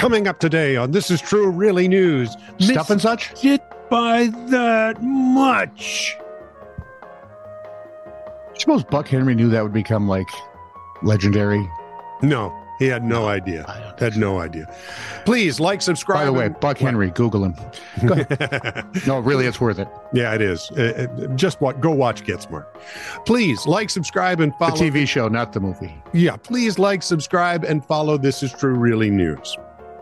Coming up today on This Is True Really News. Stuff and such? It by that much. I suppose Buck Henry knew that would become like legendary. No, he had no idea. Had no idea. Please like, subscribe. By the way, and- Buck Henry, Google him. Go no, really, it's worth it. yeah, it is. Uh, uh, just what? Go watch Get Smart. Please like, subscribe, and follow The. TV show, not the movie. Yeah, please like, subscribe, and follow This Is True Really News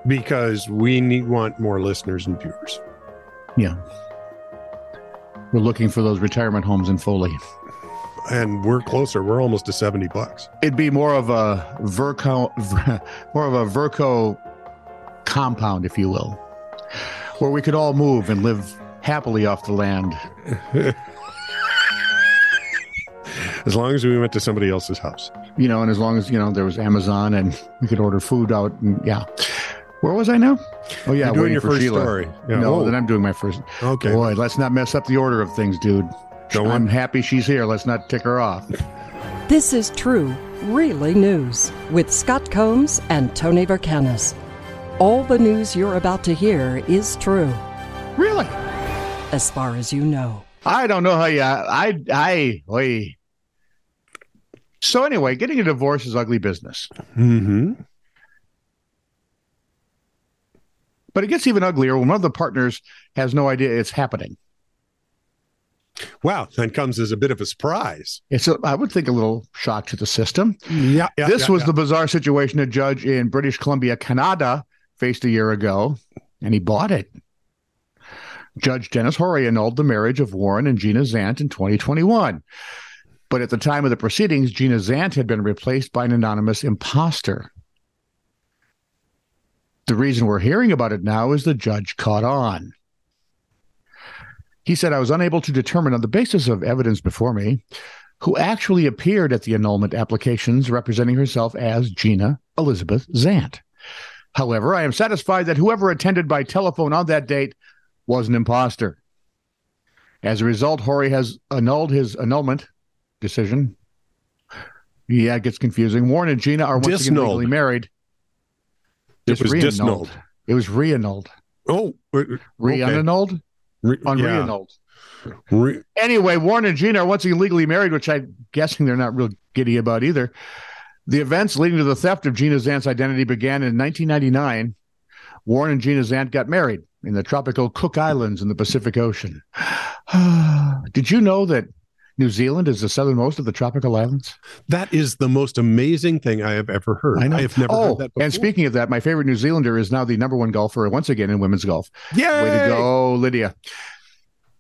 because we need want more listeners and viewers. Yeah. We're looking for those retirement homes in Foley. And we're closer. We're almost to seventy bucks. It'd be more of a Verco, more of a Verco compound, if you will, where we could all move and live happily off the land. As long as we went to somebody else's house. You know, and as long as you know there was Amazon and we could order food out. And yeah, where was I now? Oh yeah, You're doing your for first Sheila. story. Yeah. No, Oh, then I'm doing my first. okay. Boy, let's not mess up the order of things, dude. Go I'm on. happy she's here. Let's not tick her off. This is true, really news with Scott Combs and Tony Vercanis. All the news you're about to hear is true, Really? as far as you know. I don't know how you. I I oy. So anyway, getting a divorce is ugly business, Mm-hmm. But it gets even uglier when one of the partners has no idea it's happening. Wow, that comes as a bit of a surprise. It's a, I would think a little shock to the system. Yeah, yeah this yeah, was yeah. the bizarre situation a judge in British Columbia, Canada, faced a year ago, and he bought it. Judge Dennis Hori annulled the marriage of Warren and Gina Zant in 2021. But at the time of the proceedings, Gina Zant had been replaced by an anonymous imposter. The reason we're hearing about it now is the judge caught on. He said, I was unable to determine on the basis of evidence before me who actually appeared at the annulment applications representing herself as Gina Elizabeth Zant. However, I am satisfied that whoever attended by telephone on that date was an imposter. As a result, Hori has annulled his annulment decision. Yeah, it gets confusing. Warren and Gina are once again legally married. It was re-annulled. disnulled. It was re-annulled. Oh, uh, Re-annulled? Re- On yeah. re-annulled. Re- Anyway, Warren and Gina are once illegally married, which I'm guessing they're not real giddy about either. The events leading to the theft of Gina Zant's identity began in 1999. Warren and Gina Zant got married in the tropical Cook Islands in the Pacific Ocean. Did you know that New Zealand is the southernmost of the tropical islands? that is the most amazing thing I have ever heard. I, have never oh, heard that before. and speaking of that, my favorite New Zealander is now the number one golfer once again in women's golf. Yeah. Way to go, Lydia.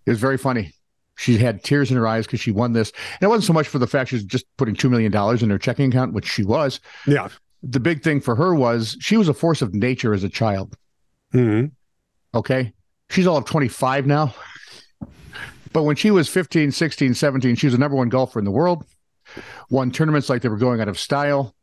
It was very funny. She had tears in her eyes because she won this. And it wasn't so much for the fact she was just putting $2 million in her checking account, which she was. Yeah. The big thing for her was she was a force of nature as a child. hmm Okay. She's all of 25 now. But when she was 15, 16, 17, she was the number one golfer in the world, won tournaments like they were going out of style,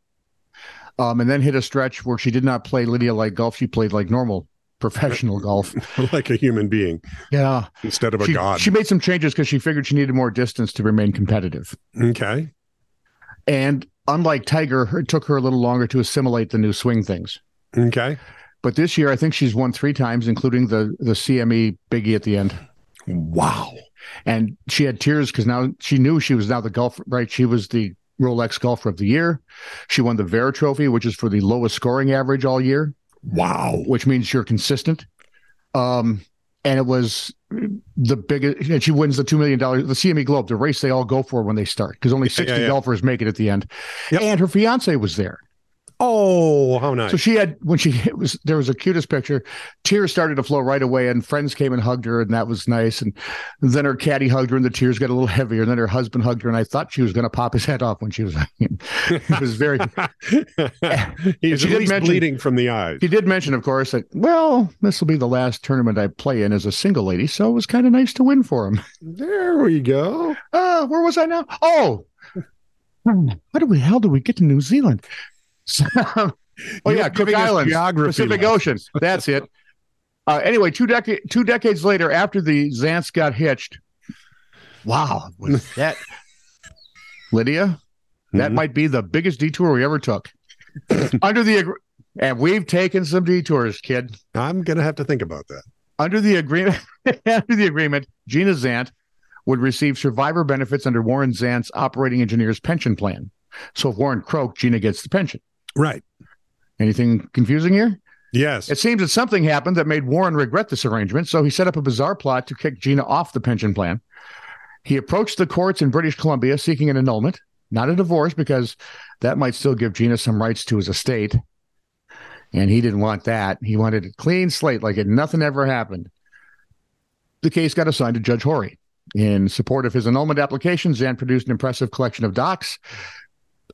um, and then hit a stretch where she did not play Lydia like golf. She played like normal professional golf. like a human being Yeah. instead of a she, god. she made some changes because she figured she needed more distance to remain competitive. okay. And unlike Tiger, it took her a little longer to assimilate the new swing things. Okay. But this year, I think she's won three times, including the the CME biggie at the end. Wow. And she had tears because now she knew she was now the golf right. She was the Rolex Golfer of the Year. She won the Vare Trophy, which is for the lowest scoring average all year, Wow. which means you're consistent. Um, and it was the biggest. And she wins the two million dollars, the CME Globe, the race they all go for when they start, because only Yeah, sixty yeah, yeah. golfers make it at the end. Yep. And her fiance was there. Oh, how nice. So she had when she it was there was a cutest picture. Tears started to flow right away, and friends came and hugged her, and that was nice. And then her caddy hugged her, and the tears got a little heavier. And then her husband hugged her, and I thought she was going to pop his head off when she was. it was very. He's She at did least mention- bleeding from the eyes. He did mention, of course, that well, this will be the last tournament I play in as a single lady, so it was kind of nice to win for him. There we go. Uh, where was I now? Oh, how did we hell did we get to New Zealand? oh yeah, Cook Islands, Pacific lessons. Ocean. That's it. Uh, anyway, two decade two decades later, after the Zants got hitched, wow, was that Lydia? That Mhm. might be the biggest detour we ever took. Under the And we've taken some detours, kid. I'm going to have to think about that. Under the agreement, under the agreement, Gina Zant would receive survivor benefits under Warren Zant's operating engineer's pension plan. So if Warren croaked, Gina gets the pension. Right. Anything confusing here? Yes. It seems that something happened that made Warren regret this arrangement, so he set up a bizarre plot to kick Gina off the pension plan. He approached the courts in British Columbia seeking an annulment, not a divorce, because that might still give Gina some rights to his estate. And he didn't want that. He wanted a clean slate, like it nothing ever happened. The case got assigned to Judge Hori. In support of his annulment application, Zant produced an impressive collection of docs.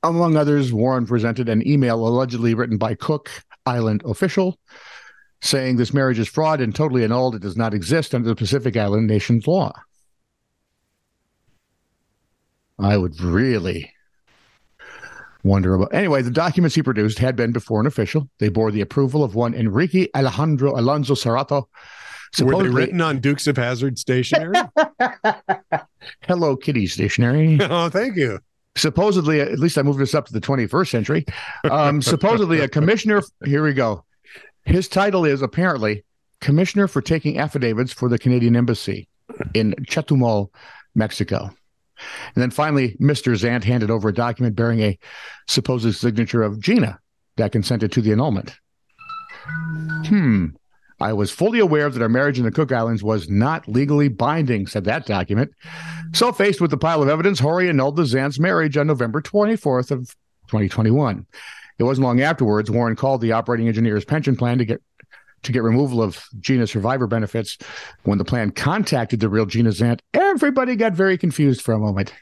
Among others, Warren presented an email allegedly written by Cook Island official saying this marriage is fraud and totally annulled. It does not exist under the Pacific Island nation's law. I would really wonder about. Anyway, the documents he produced had been before an official. They bore the approval of one Enrique Alejandro Alonso Serrato. Were they written on Dukes of Hazzard stationery? Hello Kitty stationery. oh, thank you. Supposedly, at least I moved this up to the 21st century. Um, supposedly, a commissioner. Here we go. His title is apparently Commissioner for Taking Affidavits for the Canadian Embassy in Chetumal, Mexico. And then finally, Mr. Zant handed over a document bearing a supposed signature of Gina that consented to the annulment. Hmm. I was fully aware that our marriage in the Cook Islands was not legally binding, said that document. So, faced with the pile of evidence, Hori annulled the Zant's marriage on November 24th of 2021. It wasn't long afterwards Warren called the operating engineer's pension plan to get to get removal of Gina survivor benefits. When the plan contacted the real Gina Zant, everybody got very confused for a moment.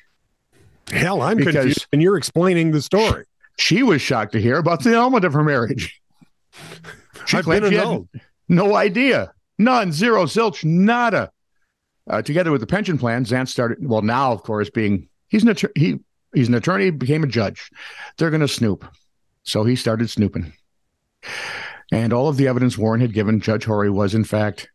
Hell, I'm because confused, and you're explaining the story. She was shocked to hear about the element of her marriage. She I've claimed she had no idea, none, zero, zilch, nada. Uh, together with the pension plan, Zant started. Well, now of course, being he's an attorney, he he's an attorney, became a judge. They're going to snoop, so he started snooping. And all of the evidence Warren had given Judge Hori was, in fact,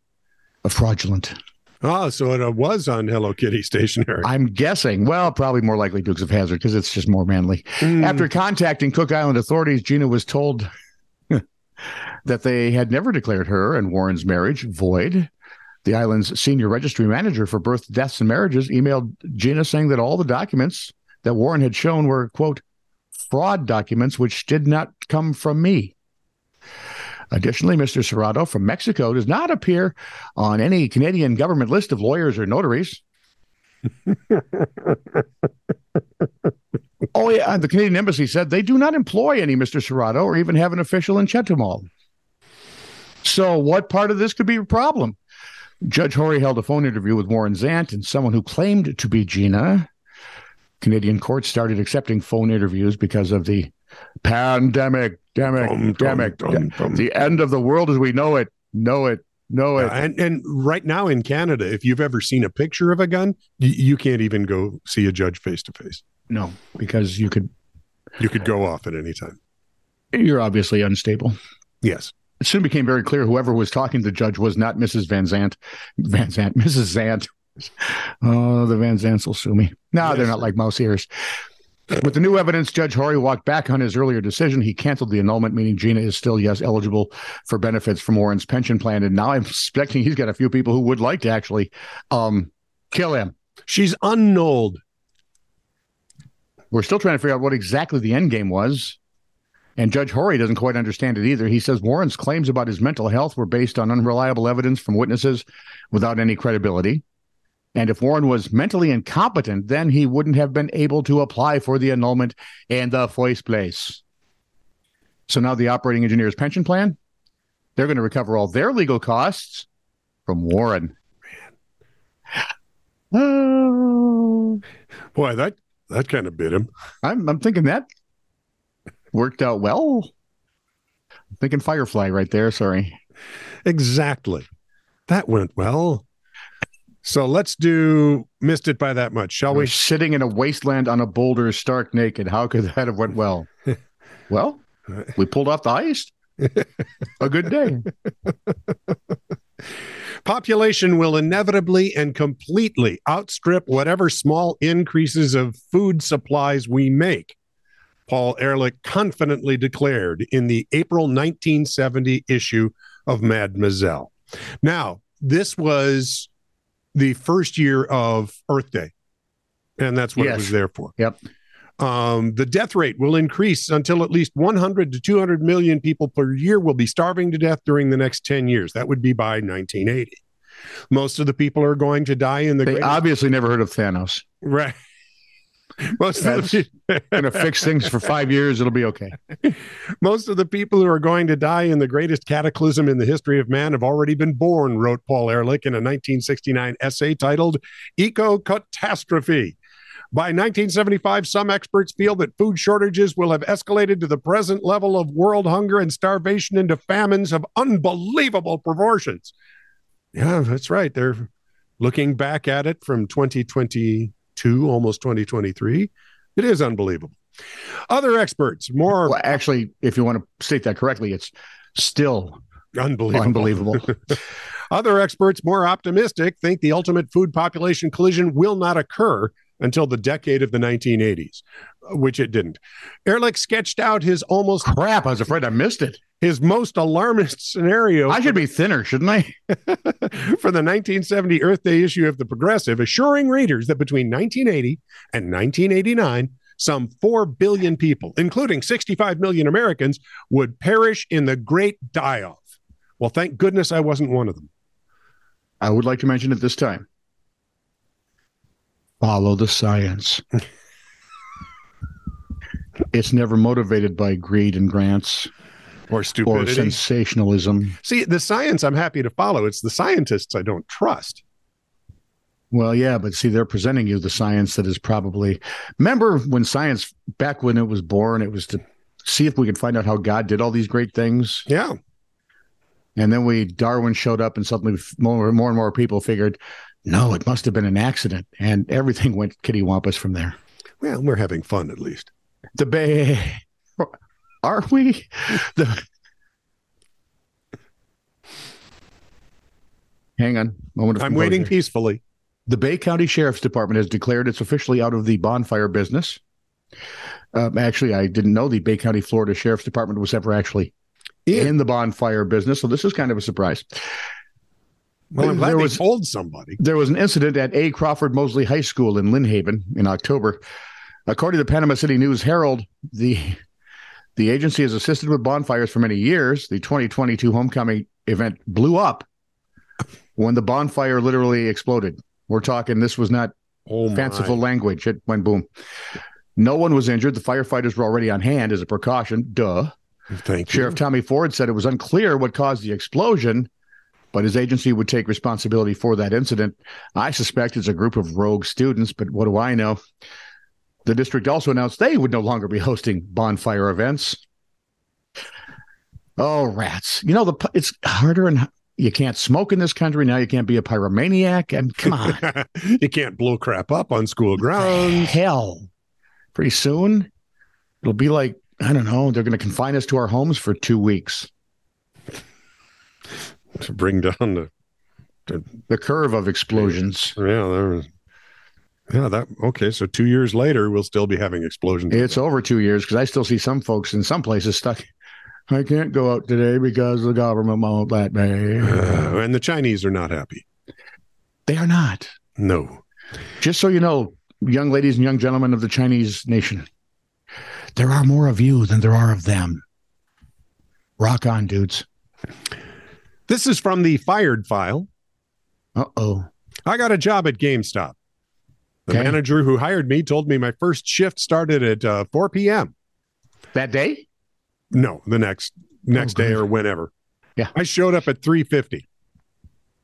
a fraudulent. Oh, so it was on Hello Kitty stationery. I'm guessing. Well, probably more likely Dukes of Hazzard because it's just more manly. Mm. After contacting Cook Island authorities, Gina was told that they had never declared her and Warren's marriage void. The island's senior registry manager for birth, deaths, and marriages emailed Gina saying that all the documents that Warren had shown were, quote, fraud documents which did not come from me. Additionally, Mr. Serrato from Mexico does not appear on any Canadian government list of lawyers or notaries. oh, yeah. The Canadian Embassy said they do not employ any Mr. Serrato or even have an official in Chetumal. So, what part of this could be a problem? Judge Hori held a phone interview with Warren Zant and someone who claimed to be Gina. Canadian courts started accepting phone interviews because of the pandemic, demic, demic, the end of the world as we know it, know it, know uh, it. and and right now in Canada, if you've ever seen a picture of a gun, you, you can't even go see a judge face to face. No, because you could you could go off at any time. You're obviously unstable. Yes. It soon became very clear whoever was talking to the judge was not Mrs. Van Zant. Van Zant, Mrs. Zant. Oh, the Van Zants will sue me. No, yes. they're not like mouse ears. With the new evidence, Judge Hori walked back on his earlier decision. He canceled the annulment, meaning Gina is still, yes, eligible for benefits from Warren's pension plan. And now I'm suspecting he's got a few people who would like to actually um, kill him. She's unnulled. We're still trying to figure out what exactly the end game was. And Judge Hori doesn't quite understand it either. He says Warren's claims about his mental health were based on unreliable evidence from witnesses without any credibility. And if Warren was mentally incompetent, then he wouldn't have been able to apply for the annulment in the first place. So now the operating engineer's pension plan, they're going to recover all their legal costs from Warren. Oh. Boy, that that kind of bit him. I'm I'm thinking that worked out well. I'm thinking Firefly right there. Sorry. Exactly. That went well. So let's do missed it by that much, shall We're we? Sitting in a wasteland on a boulder, stark naked. How could that have went well? well, we pulled off the ice. a good day. Population will inevitably and completely outstrip whatever small increases of food supplies we make. Paul Ehrlich confidently declared in the April 1970 issue of Mademoiselle. Now, this was the first year of Earth Day, and that's what Yes. it was there for. Yep. Um, the death rate will increase until at least 100 to 200 million people per year will be starving to death during the next 10 years. That would be by 1980. Most of the people are going to die in the They greatest- obviously never heard of Thanos. right. Most of, the, Gonna fix things for five years. It'll be okay. most of the people who are going to die in the greatest cataclysm in the history of man have already been born, wrote Paul Ehrlich in a 1969 essay titled Eco Catastrophe. By 1975, some experts feel that food shortages will have escalated to the present level of world hunger and starvation into famines of unbelievable proportions. Yeah, that's right. They're looking back at it from 2022, almost 2023. It is unbelievable. Other experts, more Well, actually, if you want to state that correctly, it's still unbelievable. unbelievable. Other experts, more optimistic, think the ultimate food population collision will not occur until the decade of the 1980s, which it didn't. Ehrlich sketched out his almost Crap! I was afraid I missed it. His most alarmist scenario I should be thinner, shouldn't I? for the 1970 Earth Day issue of The Progressive, assuring readers that between 1980 and 1989, some 4 billion people, including 65 million Americans, would perish in the great die off. Well, thank goodness I wasn't one of them. I would like to mention at this time. Follow the science. it's never motivated by greed and grants Or stupidity or sensationalism. See, the science I'm happy to follow. It's the scientists I don't trust. Well, yeah, but see, they're presenting you the science that is probably. Remember when science, back when it was born, it was to see if we could find out how God did all these great things. Yeah. And then we Darwin showed up, and suddenly more, more and more people figured, no, it must have been an accident, and everything went kittywampus from there. Well, we're having fun at least. The bay, are we? The hang on, moment of I'm waiting peacefully. The Bay County Sheriff's Department has declared it's officially out of the bonfire business. Um, actually, I didn't know the Bay County, Florida Sheriff's Department was ever actually Yeah. in the bonfire business, so this is kind of a surprise. Well, I'm glad There they was- told somebody. There was an incident at A. Crawford Mosley High School in Lynn Haven in October. According to the Panama City News Herald, the the agency has assisted with bonfires for many years. The 2022 homecoming event blew up when the bonfire literally exploded. We're talking this was not Oh, fanciful language. It went boom. No one was injured. The firefighters were already on hand as a precaution. Duh. Thank you. Sheriff Tommy Ford said it was unclear what caused the explosion, but his agency would take responsibility for that incident. I suspect it's a group of rogue students, but what do I know? The district also announced they would no longer be hosting bonfire events. Oh, rats. You know, the it's harder and you can't smoke in this country. Now you can't be a pyromaniac. And come on. you can't blow crap up on school grounds. hell. Pretty soon, it'll be like, I don't know, they're going to confine us to our homes for two weeks. to bring down the The curve of explosions. yeah there was yeah that okay so two years later we'll still be having explosions It's over two years because I still see some folks in some places stuck. I can't go out today because the government won't let me. Uh, and the chinese are not happy They are not. no Just so you know, young ladies and young gentlemen of the Chinese nation, there are more of you than there are of them. Rock on, dudes. this is from the fired file Uh oh. i got a job at gamestop the Okay. manager who hired me told me my first shift started at uh, 4 p.m That day? no the next next Oh, day or whenever Yeah. i showed up at 3.50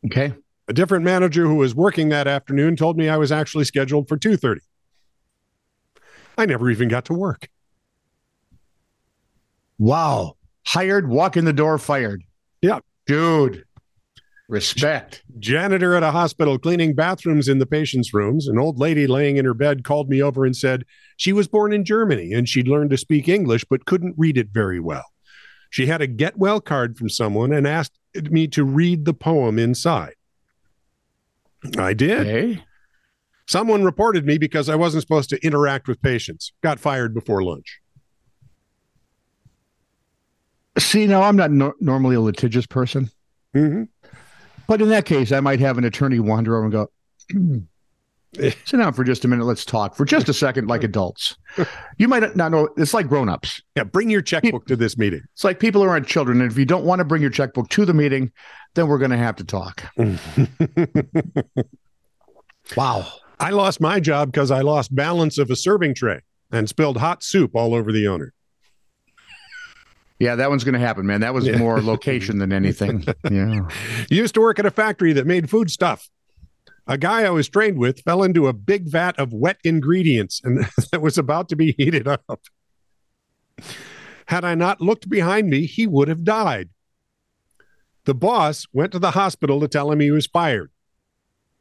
Okay. a different manager who was working that afternoon told me i was actually scheduled for 2.30 i never even got to work Wow. Hired, walk in the door, fired. Yeah. Dude. Respect. janitor at a hospital cleaning bathrooms in the patients' rooms. An old lady laying in her bed called me over and said she was born in Germany and she'd learned to speak English but couldn't read it very well. She had a get well card from someone and asked me to read the poem inside. I did. Okay. Someone reported me because I wasn't supposed to interact with patients. Got fired before lunch. See, now I'm not no- normally a litigious person, Mm-hmm. But in that case, I might have an attorney wander over and go, sit down for just a minute. Let's talk for just a second, like adults. You might not know. It's like grown-ups. Yeah, bring your checkbook to this meeting. It's like people who aren't children. And if you don't want to bring your checkbook to the meeting, then we're going to have to talk. wow. I lost my job because I lost balance of a serving tray and spilled hot soup all over the owner. Yeah, that one's going to happen, man. That was Yeah. more location than anything. Yeah. Used to work at a factory that made food stuff. A guy I was trained with fell into a big vat of wet ingredients and that was about to be heated up. Had I not looked behind me, he would have died. The boss went to the hospital to tell him he was fired,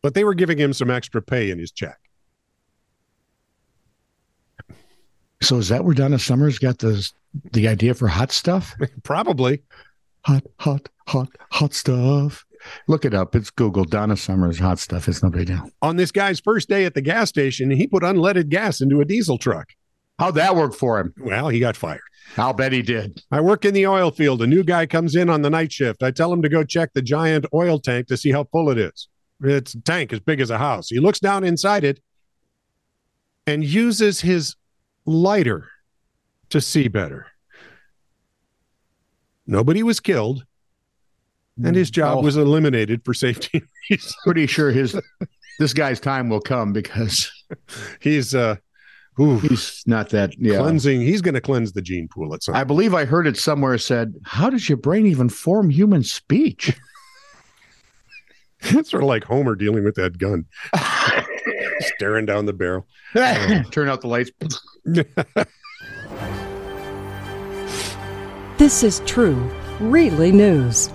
but they were giving him some extra pay in his check. So is that where Donna Summers got the the idea for hot stuff? Probably. Hot, hot, hot, hot stuff. Look it up. It's Google. Donna Summers hot stuff. It's no big deal. On this guy's first day at the gas station, he put unleaded gas into a diesel truck. How'd that work for him? Well, he got fired. I'll bet he did. I work in the oil field. A new guy comes in on the night shift. I tell him to go check the giant oil tank to see how full it is. It's a tank as big as a house. He looks down inside it and uses his lighter to see better. Nobody was killed, and his job Oh. was eliminated for safety reasons. Pretty sure his this guy's time will come because He's uh, ooh, he's not that. Yeah. cleansing. He's going to cleanse the gene pool at some. I believe I heard it somewhere said, "How does your brain even form human speech?" it's sort of like Homer dealing with that gun, staring down the barrel. Turn out the lights. This is true, really news.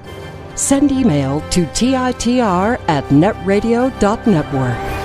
Send email to TITR at netradio.network.